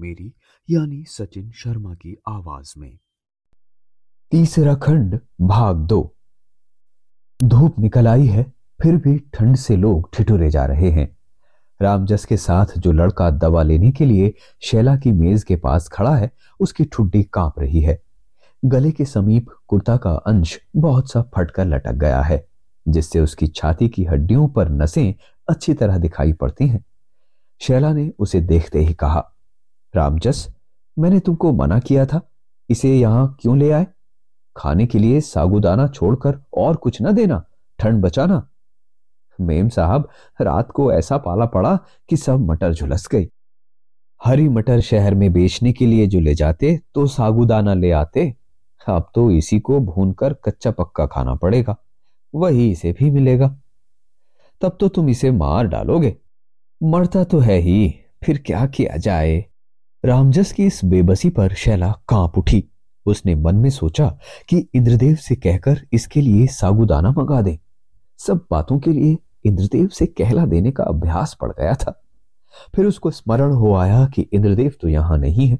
मेरी, यानी सचिन शर्मा की आवाज़ में। तीसरा खंड, भाग दो। धूप निकल आई है, फिर भी ठंड से लोग ठिठुरे जा रहे हैं। रामजस के साथ जो लड़का दवा लेने के लिए शैला की मेज के पास खड़ा है, उसकी ठुड्डी काँप रही है। गले के समीप कुर्ता का अंश बहुत सा फटकर लटक गया है, जिससे उसकी छाती की हड्डियों पर नसें अच्छी तरह दिखाई पड़ती हैं। शैला ने उसे देखते ही कहा रामजस, मैंने तुमको मना किया था। इसे यहाँ क्यों ले आए? खाने के लिए सागुदाना छोड़कर और कुछ न देना, ठंड बचाना। मेम साहब, रात को ऐसा पाला पड़ा कि सब मटर झुलस गई हरी मटर शहर में बेचने के लिए जो ले जाते तो सागुदाना ले आते। अब तो इसी को भूनकर कच्चा पक्का खाना पड़ेगा, वही इसे भी मिलेगा। तब तो तुम इसे मार डालोगे। मरता तो है ही, फिर क्या किया जाए? रामजस की इस बेबसी पर शैला काँप उठी। उसने मन में सोचा कि इंद्रदेव से कहकर इसके लिए सागुदाना मंगा दे। सब बातों के लिए इंद्रदेव से कहला देने का अभ्यास पड़ गया था। फिर उसको स्मरण हो आया कि इंद्रदेव तो यहाँ नहीं है।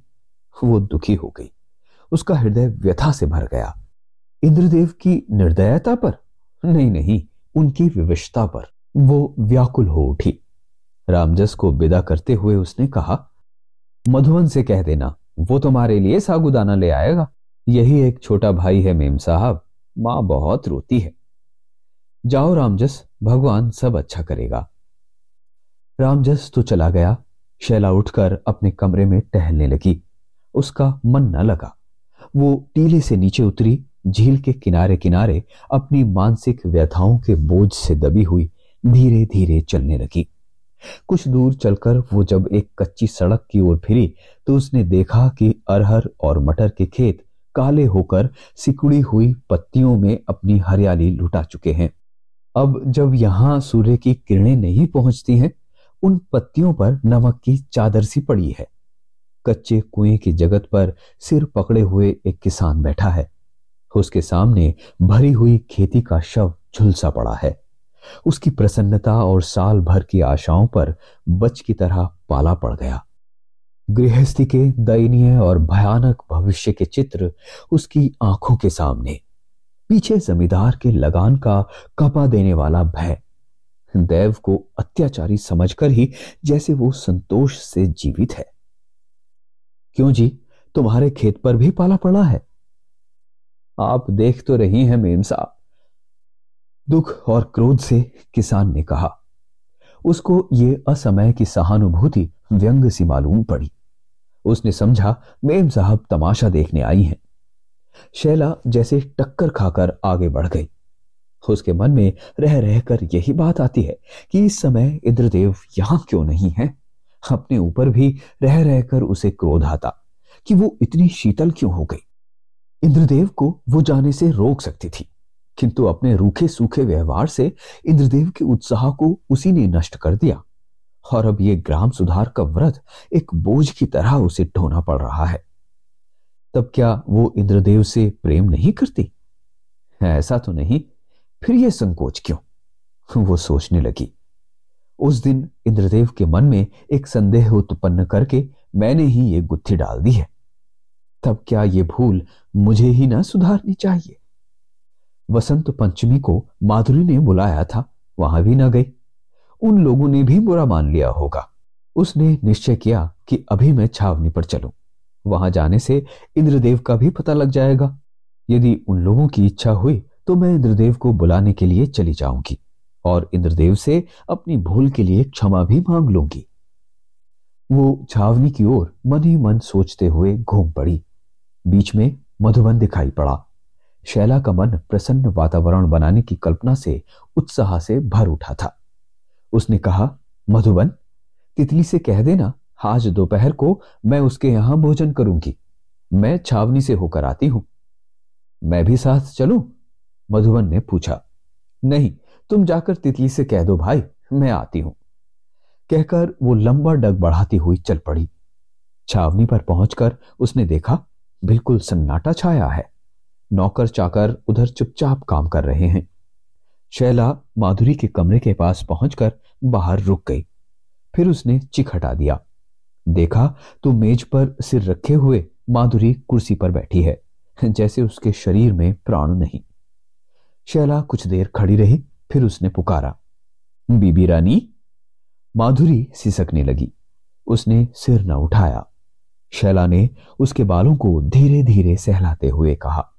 वो दुखी हो गई। उसका हृदय व्यथा से भर गया। इंद्रदेव की निर्दयता पर? नहीं नहीं, उनकी विवशता पर। वो व्याकुल हो उठी। रामजस को विदा करते हुए उसने कहा मधुवन से कह देना, वो तुम्हारे लिए सागुदाना ले आएगा। यही एक छोटा भाई है मेम साहब। माँ बहुत रोती है। जाओ रामजस, भगवान सब अच्छा करेगा। रामजस तो चला गया। शैला उठकर अपने कमरे में टहलने लगी। उसका मन न लगा। वो टीले से नीचे उतरी। झील के किनारे किनारे अपनी मानसिक व्यथाओं के बोझ से दबी हुई धीरे धीरे चलने लगी। कुछ दूर चलकर वो जब एक कच्ची सड़क की ओर फिरी तो उसने देखा कि अरहर और मटर के खेत काले होकर सिकुड़ी हुई पत्तियों में अपनी हरियाली लुटा चुके हैं। अब जब यहाँ सूर्य की किरणें नहीं पहुँचती हैं, उन पत्तियों पर नमक की चादर सी पड़ी है। कच्चे कुएँ की जगत पर सिर पकड़े हुए एक किसान बैठा है। उसके सामने भरी हुई खेती का शव झुलसा पड़ा है। उसकी प्रसन्नता और साल भर की आशाओं पर बच की तरह पाला पड़ गया। गृहस्थी के दयनीय और भयानक भविष्य के चित्र उसकी आँखों के सामने। पीछे जमींदार के लगान का कपा देने वाला भय। देव को अत्याचारी समझकर ही जैसे वो संतोष से जीवित है। क्यों जी? तुम्हारे खेत पर भी पाला पड़ा है। आप देख तो रही हैं मेम साहब। दुख और क्रोध से किसान ने कहा। उसको ये असमय की सहानुभूति व्यंग सी मालूम पड़ी। उसने समझा, मेम साहब तमाशा देखने आई हैं। शैला जैसे टक्कर खाकर आगे बढ़ गई। उसके मन में रह रहकर यही बात आती है कि इस समय इंद्रदेव यहाँ क्यों नहीं है? अपने ऊपर भी रह रहकर उसे क्रोध आता कि वो इतनी शीतल क्यों हो गई? इंद्रदेव को वो जाने से रोक सकती थी। किंतु अपने रूखे सूखे व्यवहार से इंद्रदेव के उत्साह को उसी ने नष्ट कर दिया। और अब ये ग्राम सुधार का व्रत एक बोझ की तरह उसे ढोना पड़ रहा है। तब क्या वो इंद्रदेव से प्रेम नहीं करती? ऐसा तो नहीं, फिर यह संकोच क्यों? वो सोचने लगी। उस दिन इंद्रदेव के मन में एक संदेह उत्पन्न करके मैंने ही ये गुत्थी डाल दी है। तब क्या ये भूल मुझे ही ना सुधारनी चाहिए? वसंत पंचमी को माधुरी ने बुलाया था, वहाँ भी न गई। उन लोगों ने भी बुरा मान लिया होगा। उसने निश्चय किया कि अभी मैं छावनी पर चलूँ। वहाँ जाने से इंद्रदेव का भी पता लग जाएगा। यदि उन लोगों की इच्छा हुई तो मैं इंद्रदेव को बुलाने के लिए चली जाऊँगी, और इंद्रदेव से अपनी भूल के लिए क्षमा भी मांग लूँगी। वो छावनी की ओर मन ही मन सोचते हुए घूम पड़ी। बीच में मधुबन दिखाई पड़ा। शैला का मन प्रसन्न वातावरण बनाने की कल्पना से उत्साह से भर उठा था। उसने कहा, मधुबन, तितली से कह देना, आज दोपहर को मैं उसके यहाँ भोजन करूँगी। मैं छावनी से होकर आती हूँ। मैं भी साथ चलूँ? मधुबन ने पूछा, नहीं, तुम जाकर तितली से कह दो भाई, मैं आती हूँ। कहकर वो लंबा डग बढ़ाती हुई चल पड़ी। छावनी पर पहुंचकर उसने देखा, बिल्कुल सन्नाटा छाया है। नौकर चाकर उधर चुपचाप काम कर रहे हैं। शैला माधुरी के कमरे के पास पहुंचकर बाहर रुक गई। फिर उसने चिक हटा दिया। देखा तो मेज पर सिर रखे हुए माधुरी कुर्सी पर बैठी है, जैसे उसके शरीर में प्राण नहीं। शैला कुछ देर खड़ी रही, फिर उसने पुकारा, बीबी रानी? माधुरी सिसकने लगी। उसने सिर न उठाया। शैला ने उसके बालों को धीरे धीरे सहलाते हुए कहा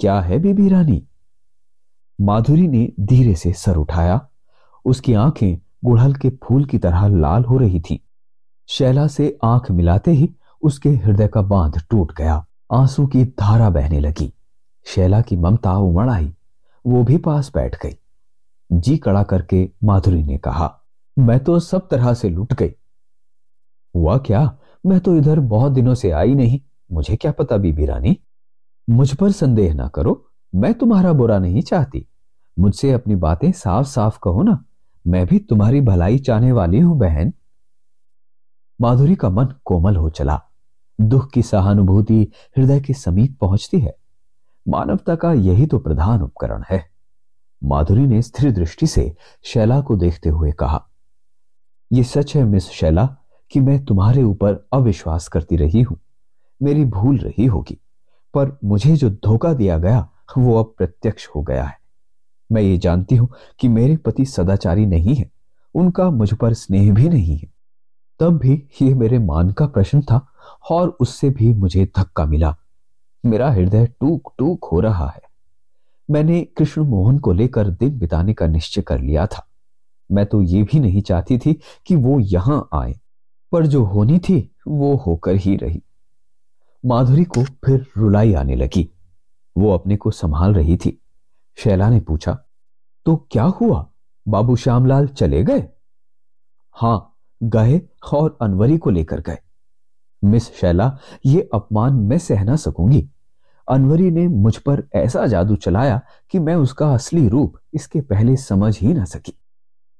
क्या है बीबी रानी? माधुरी ने धीरे से सर उठाया। उसकी आँखें गुड़हल के फूल की तरह लाल हो रही थी। शैला से आँख मिलाते ही उसके हृदय का बाँध टूट गया। आँसू की धारा बहने लगी। शैला की ममता उमड़ आई। वो भी पास बैठ गई। जी कड़ा करके माधुरी ने कहा, मैं तो सब तरह से लुट गई। हुआ क्या? मैं तो इधर बहुत दिनों से आई नहीं। मुझे क्या पता बीबी रानी? मुझ पर संदेह ना करो, मैं तुम्हारा बुरा नहीं चाहती। मुझसे अपनी बातें साफ़ साफ़ कहो ना, मैं भी तुम्हारी भलाई चाहने वाली हूँ, बहन। माधुरी का मन कोमल हो चला। दुख की सहानुभूति हृदय के समीप पहुँचती है। मानवता का यही तो प्रधान उपकरण है। माधुरी ने स्थिर दृष्टि से शैला को देखते हुए कहा यह सच है मिस शैला, कि मैं तुम्हारे ऊपर अविश्वास करती रही हूँ। मेरी भूल रही होगी। पर मुझे जो धोखा दिया गया, वो अब प्रत्यक्ष हो गया है। मैं ये जानती हूँ कि मेरे पति सदाचारी नहीं है। उनका मुझ पर स्नेह भी नहीं है। तब भी ये मेरे मान का प्रश्न था और उससे भी मुझे धक्का मिला। मेरा हृदय टूक टूक हो रहा है। मैंने कृष्ण मोहन को लेकर दिन बिताने का निश्चय कर लिया था। मैं तो ये भी नहीं चाहती थी कि वो यहाँ आए, पर जो होनी थी, वो होकर ही रही। माधुरी को फिर रुलाई आने लगी। वो अपने को संभाल रही थी। शैला ने पूछा तो क्या हुआ? बाबू श्यामलाल चले गए? हाँ, गए और अनवरी को लेकर गए। मिस शैला, ये अपमान मैं सह ना सकूँगी। अनवरी ने मुझ पर ऐसा जादू चलाया कि मैं उसका असली रूप इसके पहले समझ ही ना सकी।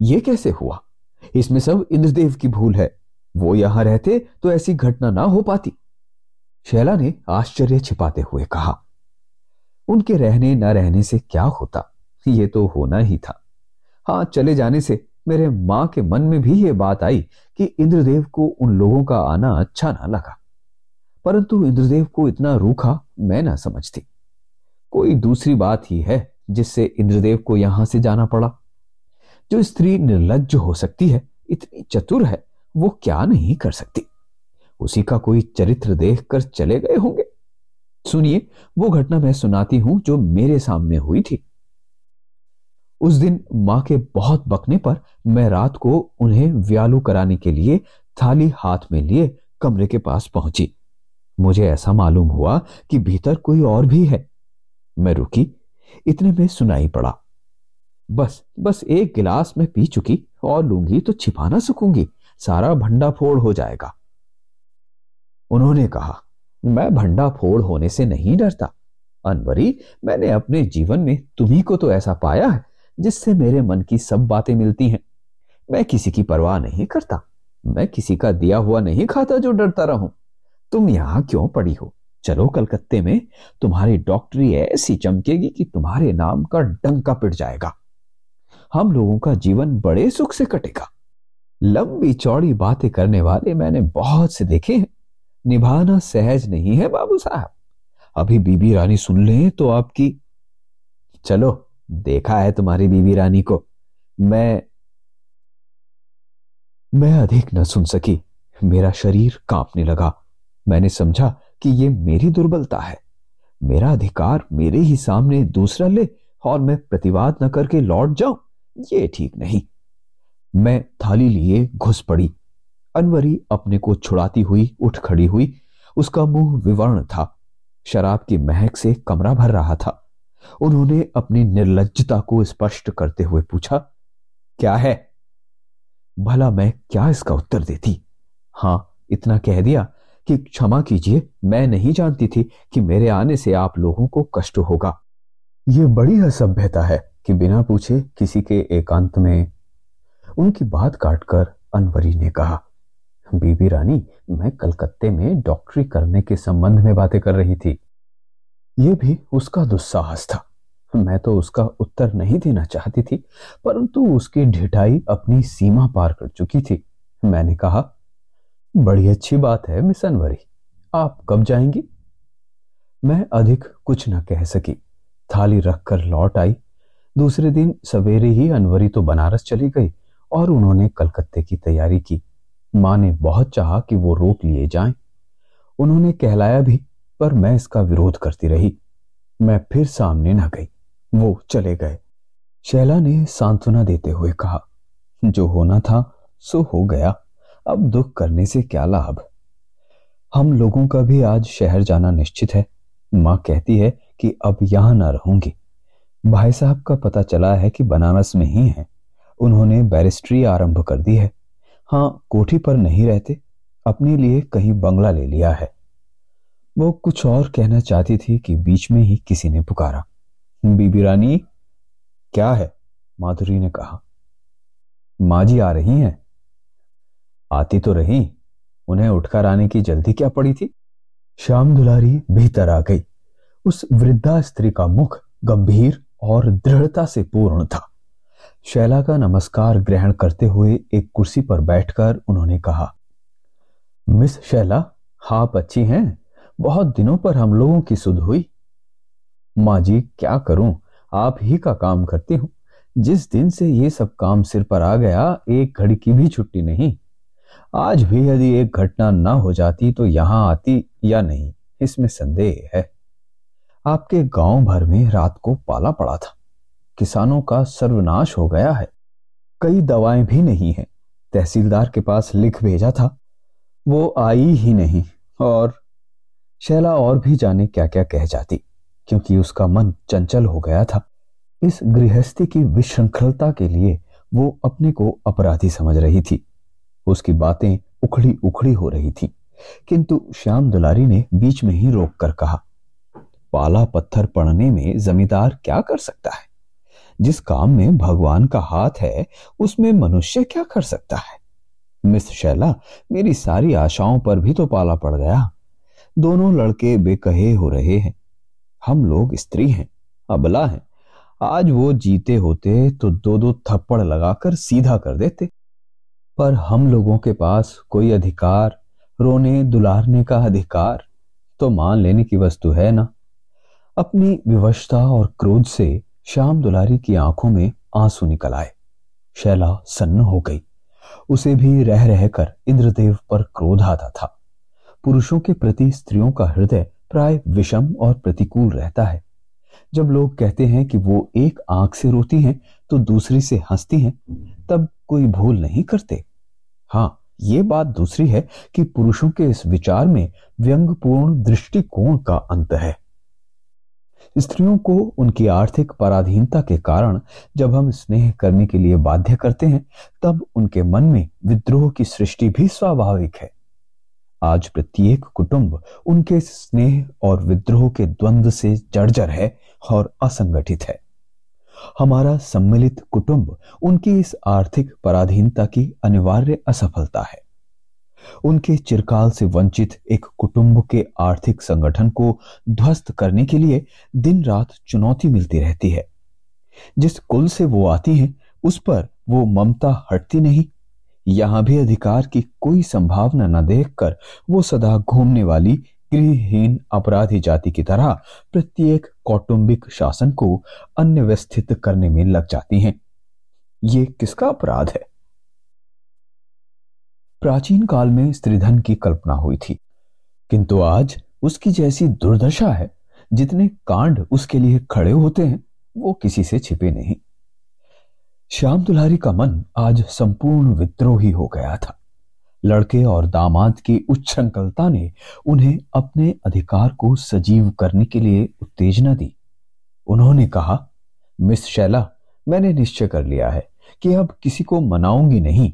ये कैसे हुआ? इसमें सब इंद्रदेव की भूल है। वो यहाँ रहते तो ऐसी घटना ना हो पाती। शैला ने आश्चर्य छिपाते हुए कहा, उनके रहने न रहने से क्या होता? ये तो होना ही था। हाँ चले जाने से मेरे माँ के मन में भी ये बात आई कि इंद्रदेव को उन लोगों का आना अच्छा ना लगा। परंतु इंद्रदेव को इतना रूखा मैं ना समझती। कोई दूसरी बात ही है जिससे इंद्रदेव को यहाँ से जाना पड़ा। जो स्त्री निर्लज हो सकती है, इतनी चतुर है, वो क्या नहीं कर सकती? उसी का कोई चरित्र देखकर चले गए होंगे। सुनिए, वो घटना मैं सुनाती हूँ जो मेरे सामने हुई थी। उस दिन माँ के बहुत बकने पर मैं रात को उन्हें व्यालू कराने के लिए थाली हाथ में लिए कमरे के पास पहुँची। मुझे ऐसा मालूम हुआ कि भीतर कोई और भी है। मैं रुकी, इतने में सुनाई पड़ा। बस बस एक गिलास में पी चुकी और लूँगी तो छिपा ना सकूँगी सारा भंडा फोड़ हो जाएगा। उन्होंने कहा, मैं भंडा फोड़ होने से नहीं डरता। अनवरी, मैंने अपने जीवन में तुम्ही को तो ऐसा पाया है, जिससे मेरे मन की सब बातें मिलती हैं। मैं किसी की परवाह नहीं करता। मैं किसी का दिया हुआ नहीं खाता जो डरता रहूँ। तुम यहाँ क्यों पड़ी हो? चलो कलकत्ते में तुम्हारी डॉक्टरी ऐसी चमकेगी कि तुम्हारे नाम का डंका पिट जाएगा। हम लोगों का जीवन बड़े सुख से कटेगा। लंबी चौड़ी बातें करने वाले मैंने बहुत से देखे हैं। निभाना सहज नहीं है बाबू साहब। अभी बीबी रानी सुन ले तो आपकी चलो, देखा है तुम्हारी बीबी रानी को। मैं मैं अधिक न सुन सकी। मेरा शरीर कांपने लगा। मैंने समझा कि यह मेरी दुर्बलता है। मेरा अधिकार मेरे ही सामने दूसरा ले और मैं प्रतिवाद न करके लौट जाऊँ, ये ठीक नहीं। मैं थाली लिए घुस पड़ी। अनवरी अपने को छुड़ाती हुई, उठ खड़ी हुई। उसका मुँह विवर्ण था। शराब की महक से कमरा भर रहा था। उन्होंने अपनी निर्लजता को स्पष्ट करते हुए पूछा, क्या है? भला मैं क्या इसका उत्तर देती? हाँ, इतना कह दिया कि क्षमा कीजिए, मैं नहीं जानती थी कि मेरे आने से आप लोगों को कष्ट होगा। ये बड़ी असभ्यता है कि बिना पूछे किसी के एकांत में उनकी बात काटकर अनवरी ने कहा बीबी रानी, मैं कलकत्ते में डॉक्टरी करने के संबंध में बातें कर रही थी। यह भी उसका दुस्साहस था। मैं तो उसका उत्तर नहीं देना चाहती थी, परंतु उसकी ढिठाई अपनी सीमा पार कर चुकी थी। मैंने कहा, बड़ी अच्छी बात है, मिस अनवरी, आप कब जाएँगी? मैं अधिक कुछ न कह सकी। थाली रखकर लौट आई। दूसरे दिन सवेरे ही अनवरी तो बनारस चली गई और उन्होंने कलकत्ते की तैयारी की। माँ ने बहुत चाहा कि वो रोक लिए जाएँ। उन्होंने कहलाया भी, पर मैं इसका विरोध करती रही। मैं फिर सामने न गई। वो चले गए। शैला ने सांत्वना देते हुए कहा, जो होना था, सो हो गया। अब दुख करने से क्या लाभ? हम लोगों का भी आज शहर जाना निश्चित है। माँ कहती है कि अब यहाँ ना रहूँगी। भाई साहब का पता चला है कि बनारस में ही है। उन्होंने बैरिस्ट्री आरंभ कर दी है। हाँ कोठी पर नहीं रहते, अपने लिए कहीं बंगला ले लिया है। वो कुछ और कहना चाहती थी कि बीच में ही किसी ने पुकारा। बीबी रानी, क्या है? माधुरी ने कहा। माँ जी आ रही हैं। आती तो रही। उन्हें उठकर आने की जल्दी क्या पड़ी थी? श्याम दुलारी भीतर आ गई। उस वृद्धा स्त्री का मुख गंभीर और दृढ़ता से पूर्ण था। शैला का नमस्कार ग्रहण करते हुए एक कुर्सी पर बैठकर उन्होंने कहा, मिस शैला, आप अच्छी हैं। बहुत दिनों पर हम लोगों की सुध हुई। माँ जी, क्या करूँ? आप ही का काम करती हूँ। जिस दिन से ये सब काम सिर पर आ गया, एक घड़ी की भी छुट्टी नहीं। आज भी यदि एक घटना ना हो जाती तो यहाँ आती या नहीं, इसमें संदेह है। आपके गाँव भर में रात को पाला पड़ा था। किसानों का सर्वनाश हो गया है। कई दवाएँ भी नहीं है। तहसीलदार के पास लिख भेजा था। वो आई ही नहीं और शैला और भी जाने क्या क्या कह जाती, क्योंकि उसका मन चंचल हो गया था। इस गृहस्थी की विश्रृंखलता के लिए वो अपने को अपराधी समझ रही थी। उसकी बातें उखड़ी उखड़ी हो रही थी, किंतु श्याम दुलारी ने बीच में ही रोक कर कहा, पाला पत्थर पड़ने में जमींदार क्या कर सकता है? जिस काम में भगवान का हाथ है, उसमें मनुष्य क्या कर सकता है? मिस शैला, मेरी सारी आशाओं पर भी तो पाला पड़ गया। दोनों लड़के बेकहे हो रहे हैं। हम लोग स्त्री हैं, अबला हैं। आज वो जीते होते तो दो दो थप्पड़ लगाकर सीधा कर देते। पर हम लोगों के पास कोई अधिकार, रोने दुलारने का अधिकार तो मान लेने की वस्तु है ना? अपनी विवशता और क्रोध से श्याम दुलारी की आँखों में आँसू निकल आए। शैला सन्न हो गई। उसे भी रह रहकर इंद्रदेव पर क्रोध आता था। पुरुषों के प्रति स्त्रियों का हृदय प्राय विषम और प्रतिकूल रहता है। जब लोग कहते हैं कि वो एक आँख से रोती हैं तो दूसरी से हंसती हैं, तब कोई भूल नहीं करते। हाँ ये बात दूसरी है कि पुरुषों के इस विचार में व्यंगपूर्ण दृष्टिकोण का अंत है। स्त्रियों को उनकी आर्थिक पराधीनता के कारण जब हम स्नेह करने के लिए बाध्य करते हैं, तब उनके मन में विद्रोह की सृष्टि भी स्वाभाविक है। आज प्रत्येक कुटुंब उनके स्नेह और विद्रोह के द्वंद्व से जर्जर है और असंगठित है। हमारा सम्मिलित कुटुंब उनकी इस आर्थिक पराधीनता की अनिवार्य असफलता है। उनके चिरकाल से वंचित एक कुटुंब के आर्थिक संगठन को ध्वस्त करने के लिए दिन रात चुनौती मिलती रहती है। जिस कुल से वो आती हैं, उस पर वो ममता हटती नहीं। यहाँ भी अधिकार की कोई संभावना न देखकर वो सदा घूमने वाली गृहहीन अपराधी जाति की तरह प्रत्येक कौटुंबिक शासन को अन्य व्यवस्थित करने में लग जाती हैं। ये किसका अपराध है? प्राचीन काल में स्त्रीधन की कल्पना हुई थी। किंतु आज उसकी जैसी दुर्दशा है, जितने कांड उसके लिए खड़े होते हैं, वो किसी से छिपे नहीं। श्याम दुलारी का मन आज संपूर्ण विद्रोही हो गया था। लड़के और दामाद की उच्छृंखलता ने उन्हें अपने अधिकार को सजीव करने के लिए उत्तेजना दी। उन्होंने कहा, मिस शैला, मैंने निश्चय कर लिया है कि अब किसी को मनाऊँगी नहीं।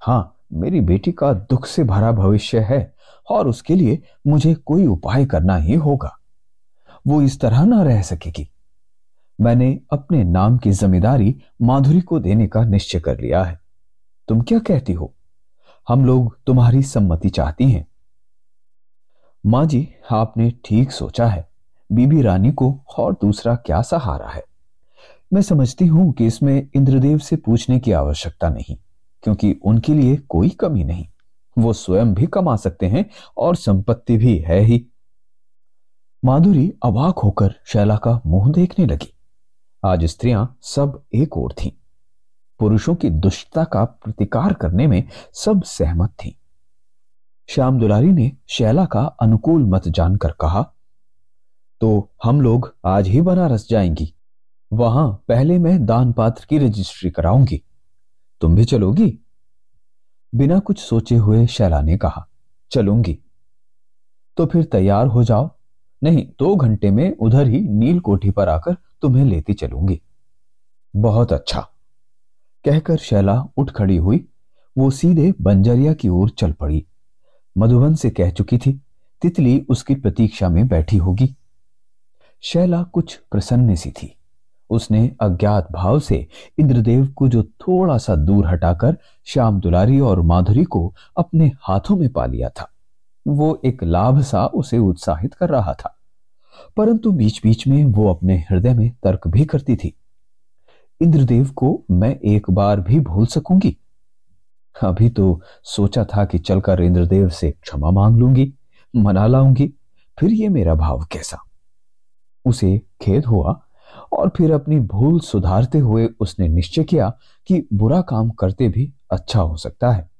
हाँ मेरी बेटी का दुख से भरा भविष्य है और उसके लिए मुझे कोई उपाय करना ही होगा। वो इस तरह ना रह सकेगी। मैंने अपने नाम की ज़िम्मेदारी माधुरी को देने का निश्चय कर लिया है। तुम क्या कहती हो? हम लोग तुम्हारी सम्मति चाहती हैं। माँ जी, आपने ठीक सोचा है। बीबी रानी को और दूसरा क्या सहारा है? मैं समझती हूँ कि इसमें इंद्रदेव से पूछने की आवश्यकता नहीं। क्योंकि उनके लिए कोई कमी नहीं। वो स्वयं भी कमा सकते हैं और संपत्ति भी है ही। माधुरी अवाक होकर शैला का मुँह देखने लगी। आज स्त्रियाँ सब एक ओर थीं। पुरुषों की दुष्टता का प्रतिकार करने में सब सहमत थीं। श्याम दुलारी ने शैला का अनुकूल मत जानकर कहा तो हम लोग आज ही बनारस जाएँगी। वहाँ पहले मैं दान पात्र की रजिस्ट्री कराऊँगी। तुम भी चलोगी? बिना कुछ सोचे हुए शैला ने कहा, चलूँगी। तो फिर तैयार हो जाओ। नहीं, दो घंटे में उधर ही नील कोठी पर आकर तुम्हें लेती चलूँगी। बहुत अच्छा। कहकर शैला उठ खड़ी हुई। वो सीधे बंजरिया की ओर चल पड़ी। मधुबन से कह चुकी थी, तितली उसकी प्रतीक्षा में बैठी होगी। शैला कुछ प्रसन्न सी थी। उसने अज्ञात भाव से इंद्रदेव को जो थोड़ा सा दूर हटाकर श्याम दुलारी और माधुरी को अपने हाथों में पा लिया था। वो एक लाभ सा उसे उत्साहित कर रहा था। परंतु बीच बीच में वो अपने हृदय में तर्क भी करती थी। इंद्रदेव को मैं एक बार भी भूल सकूँगी? अभी तो सोचा था कि चलकर इंद्रदेव से क्षमा मांग लूँगी, मना लाऊँगी, फिर ये मेरा भाव कैसा? उसे खेद हुआ और फिर अपनी भूल सुधारते हुए उसने निश्चय किया कि बुरा काम करते भी अच्छा हो सकता है।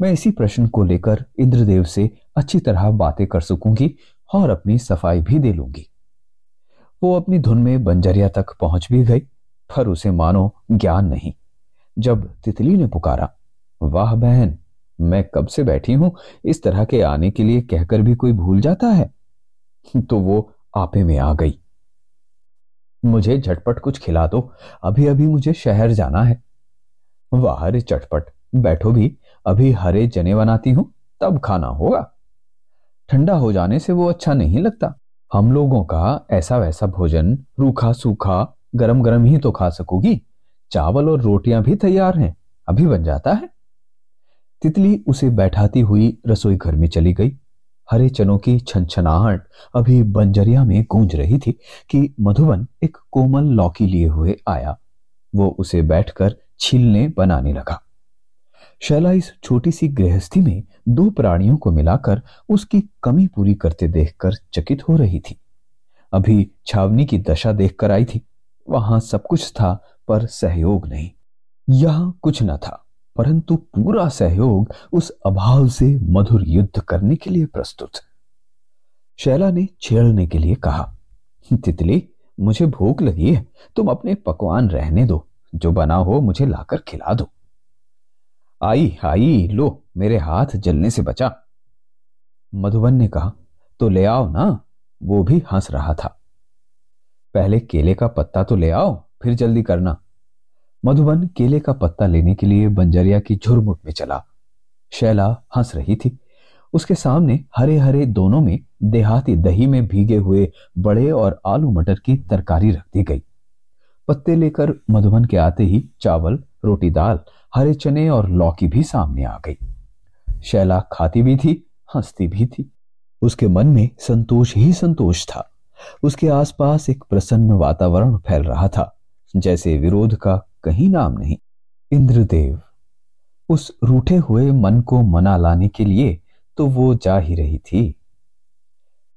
मैं इसी प्रश्न को लेकर इंद्रदेव से अच्छी तरह बातें कर सकूँगी और अपनी सफ़ाई भी दे लूँगी। वो अपनी धुन में बंजरिया तक पहुँच भी गई, पर उसे मानो ज्ञान नहीं। जब तितली ने पुकारा, वाह बहन, मैं कब से बैठी हूँ? इस तरह के आने के लिए कहकर भी कोई भूल जाता है? तो वो आपे में आ गई। मुझे झटपट कुछ खिला दो। अभी अभी मुझे शहर जाना है। वाह रे चटपट, बैठो भी। अभी हरे चने बनाती हूँ, तब खाना होगा। ठंडा हो जाने से वो अच्छा नहीं लगता। हम लोगों का ऐसा वैसा भोजन रूखा सूखा गरम गरम ही तो खा सकोगी। चावल और रोटियाँ भी तैयार हैं, अभी बन जाता है। तितली उसे बैठाती हुई रसोई घर में चली गई। हरे चनों की छनछनाहट अभी बंजरिया में गूंज रही थी कि मधुबन एक कोमल लौकी लिए हुए आया। वो उसे बैठकर छीलने बनाने लगा। शैला इस छोटी सी गृहस्थी में दो प्राणियों को मिलाकर उसकी कमी पूरी करते देखकर चकित हो रही थी। अभी छावनी की दशा देखकर आई थी। वहाँ सब कुछ था, पर सहयोग नहीं। यहाँ कुछ न था। परंतु पूरा सहयोग उस अभाव से मधुर युद्ध करने के लिए प्रस्तुत। शैला ने छेड़ने के लिए कहा, तितली, मुझे भूख लगी है, तुम अपने पकवान रहने दो, जो बना हो मुझे लाकर खिला दो। आई आई, लो, मेरे हाथ जलने से बचा। मधुबन ने कहा तो ले आओ ना। वो भी हंस रहा था। पहले केले का पत्ता तो ले आओ, फिर जल्दी करना। मधुबन केले का पत्ता लेने के लिए बंजरिया की झुरमुट में चला। शैला हंस रही थी। उसके सामने हरे हरे दोनों में देहाती दही में भीगे हुए बड़े और आलू मटर की तरकारी रख दी गई। पत्ते लेकर मधुबन के आते ही चावल, रोटी दाल, हरे चने और लौकी भी सामने आ गई। शैला खाती भी थी, हंसती भी थी। उसके मन में संतोष ही संतोष था। उसके आसपास एक प्रसन्न वातावरण फैल रहा था, जैसे विरोध का कहीं नाम नहीं। इंद्रदेव, उस रूठे हुए मन को मना लाने के लिए तो वो जा ही रही थी।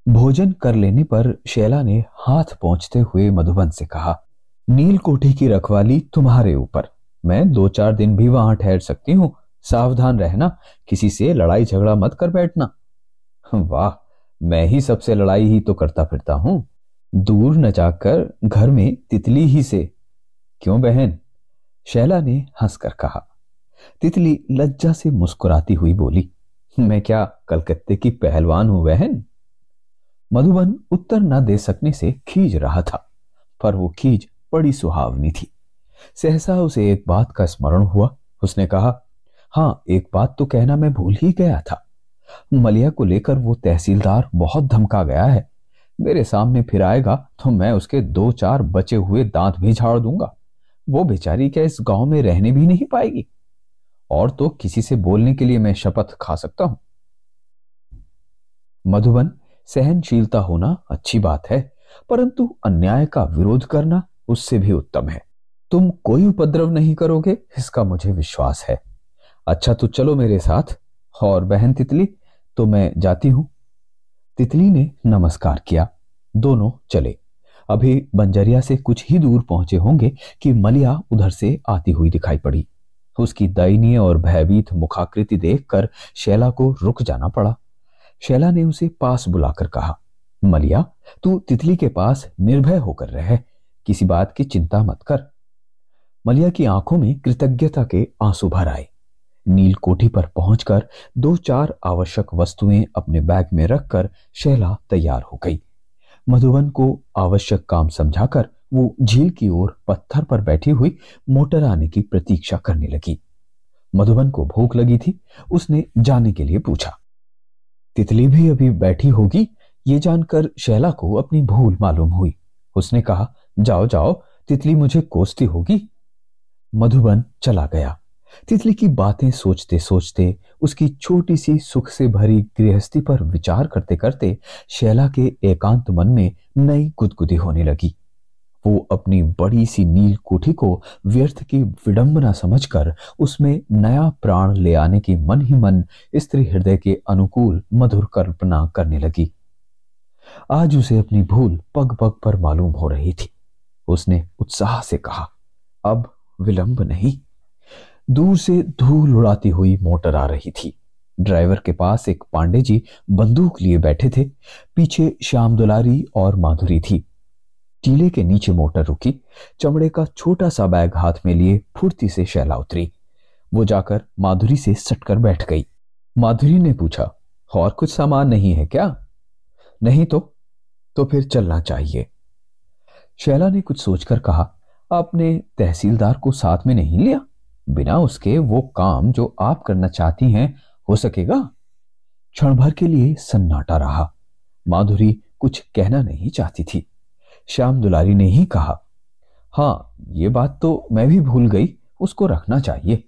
भोजन कर लेने पर शैला ने हाथ पहुँचते हुए मधुबन से कहा, नील कोठी की रखवाली तुम्हारे ऊपर। मैं दो चार दिन भी वहाँ ठहर सकती हूँ। सावधान रहना, किसी से लड़ाई झगड़ा मत कर बैठना। वाह, मैं ही सबसे लड़ाई ही तो करता फिरता हूँ। दूर न जाकर घर में तितली ही से। क्यों बहन शैला ने हंसकर कहा, तितली लज्जा से मुस्कुराती हुई बोली, मैं क्या कलकत्ते की पहलवान हूँ, बहन? मधुबन उत्तर न दे सकने से खींच रहा था, पर वो खींच बड़ी सुहावनी थी। सहसा उसे एक बात का स्मरण हुआ। उसने कहा हाँ एक बात तो कहना मैं भूल ही गया था। मलिया को लेकर वो तहसीलदार बहुत धमका गया है। मेरे सामने फिर आएगा तो मैं उसके दो चार बचे हुए दांत भी झाड़ दूँगा। वो बेचारी क्या इस गाँव में रहने भी नहीं पाएगी? और तो किसी से बोलने के लिए मैं शपथ खा सकता हूँ। मधुबन, सहनशीलता होना अच्छी बात है, परंतु अन्याय का विरोध करना उससे भी उत्तम है। तुम कोई उपद्रव नहीं करोगे, इसका मुझे विश्वास है। अच्छा तो चलो मेरे साथ, और बहन तितली तो मैं जाती हूँ। तितली ने नमस्कार किया। दोनों चले। अभी बंजरिया से कुछ ही दूर पहुँचे होंगे कि मलिया उधर से आती हुई दिखाई पड़ी। उसकी दयनीय और भयभीत मुखाकृति देखकर शैला को रुक जाना पड़ा। शैला ने उसे पास बुलाकर कहा, मलिया, तू तितली के पास निर्भय होकर रह, किसी बात की चिंता मत कर। मलिया की आँखों में कृतज्ञता के आँसू भर आए। नील कोठी पर पहुंचकर दो चार आवश्यक वस्तुएँ अपने बैग में रखकर शैला तैयार हो गई। मधुबन को आवश्यक काम समझाकर वो झील की ओर पत्थर पर बैठी हुई मोटर आने की प्रतीक्षा करने लगी। मधुबन को भूख लगी थी। उसने जाने के लिए पूछा, तितली भी अभी बैठी होगी? ये जानकर शैला को अपनी भूल मालूम हुई। उसने कहा, जाओ जाओ, तितली मुझे कोसती होगी। मधुबन चला गया। तितली की बातें सोचते सोचते, उसकी छोटी सी सुख से भरी गृहस्थी पर विचार करते करते शैला के एकांत मन में नई गुदगुदी होने लगी। वो अपनी बड़ी सी नील कोठी को व्यर्थ की विडंबना समझकर उसमें नया प्राण ले आने की मन ही मन स्त्री हृदय के अनुकूल मधुर कल्पना करने लगी। आज उसे अपनी भूल पग पग पर मालूम हो रही थी। उसने उत्साह से कहा, अब विलंब नहीं। दूर से धूल उड़ाती हुई मोटर आ रही थी। ड्राइवर के पास एक पांडे जी बंदूक लिए बैठे थे। पीछे श्याम दुलारी और माधुरी थी। टीले के नीचे मोटर रुकी। चमड़े का छोटा सा बैग हाथ में लिए फुर्ती से शैला उतरी। वो जाकर माधुरी से सटकर बैठ गई। माधुरी ने पूछा, और कुछ सामान नहीं है क्या? नहीं तो? तो फिर चलना चाहिए। शैला ने कुछ सोचकर कहा, आपने तहसीलदार को साथ में नहीं लिया? बिना उसके वो काम जो आप करना चाहती हैं, हो सकेगा? क्षण भर के लिए सन्नाटा रहा। माधुरी कुछ कहना नहीं चाहती थी। श्याम दुलारी ने ही कहा, हाँ, ये बात तो मैं भी भूल गई, उसको रखना चाहिए।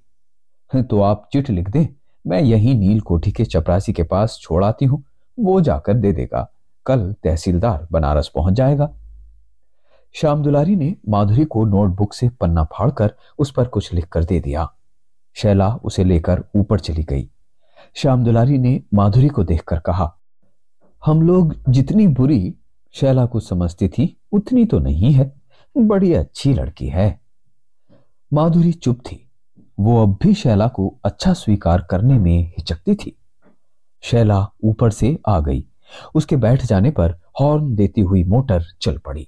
तो आप चिट लिख दें, मैं यही नील कोठी के चपरासी के पास छोड़ आती हूँ, वो जाकर दे देगा। कल तहसीलदार बनारस पहुँच जाएगा। श्याम दुलारी ने माधुरी को नोटबुक से पन्ना फाड़कर उस पर कुछ लिखकर दे दिया। शैला उसे लेकर ऊपर चली गई। श्याम दुलारी ने माधुरी को देखकर कहा, हम लोग जितनी बुरी शैला को समझती थी, उतनी तो नहीं है। बड़ी अच्छी लड़की है। माधुरी चुप थी। वो अब भी शैला को अच्छा स्वीकार करने में हिचकती थी। शैला ऊपर से आ गई। उसके बैठ जाने पर हॉर्न देती हुई मोटर चल पड़ी।